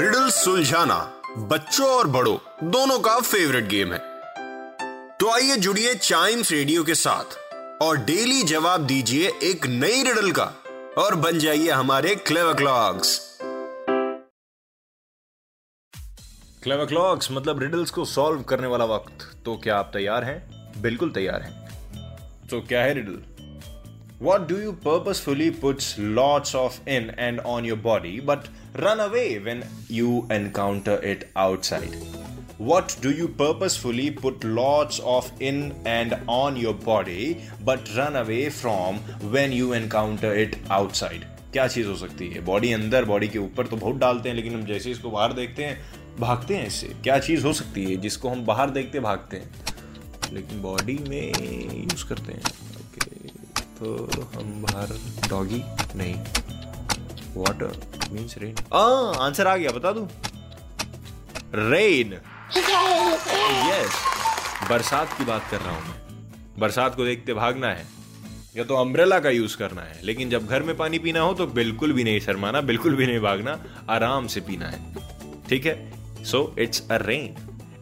Riddle सुलझाना बच्चों और बड़ों, दोनों का फेवरेट गेम है। तो आइए जुड़िए चाइम्स रेडियो के साथ और डेली जवाब दीजिए एक नई रिडल का और बन जाइए हमारे क्लेव क्लॉक्स क्लेव क्लॉक्स मतलब रिडल्स को सॉल्व करने वाला वक्त। तो क्या आप तैयार हैं? बिल्कुल तैयार हैं। तो क्या है riddle What do you purposefully puts lots of in and on your body but run away when you encounter it outside? What do you purposefully put lots of in and on your body but run away from when you encounter it outside? क्या चीज़ हो सकती है body अंदर body के ऊपर तो बहुत डालते हैं लेकिन हम जैसे इसको बाहर देखते हैं भागते हैं इससे क्या चीज़ हो सकती है जिसको हम बाहर देखते भागते हैं लेकिन बॉडी में यूज़ करते हैं तो हम बाहर डॉगी नहीं. वाटर मीन्स रेन आंसर आ गया, बता दूँ? रेन यस बरसात की बात कर रहा हूँ मैं. बरसात को देखते भागना है. या तो अम्ब्रेला का यूज़ करना है. लेकिन जब घर में पानी पीना हो तो बिल्कुल भी नहीं शर्माना, बिल्कुल भी नहीं भागना, आराम से पीना है. ठीक है? सो इट्स अ रेन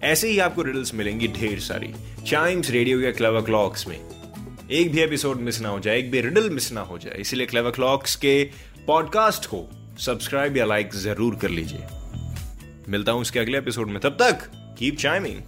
ऐसे ही आपको रिडल्स मिलेंगी ढेर सारी. चाइम्स रेडियो या क्लवर क्लॉक्स में. एक भी एपिसोड मिस ना हो जाए, एक भी रिडल मिस ना हो जाए, इसीलिए क्लेवर क्लॉक्स के पॉडकास्ट को सब्सक्राइब या लाइक ज़रूर कर लीजिए। मिलता हूँ उसके अगले एपिसोड में, तब तक कीप चाइमिंग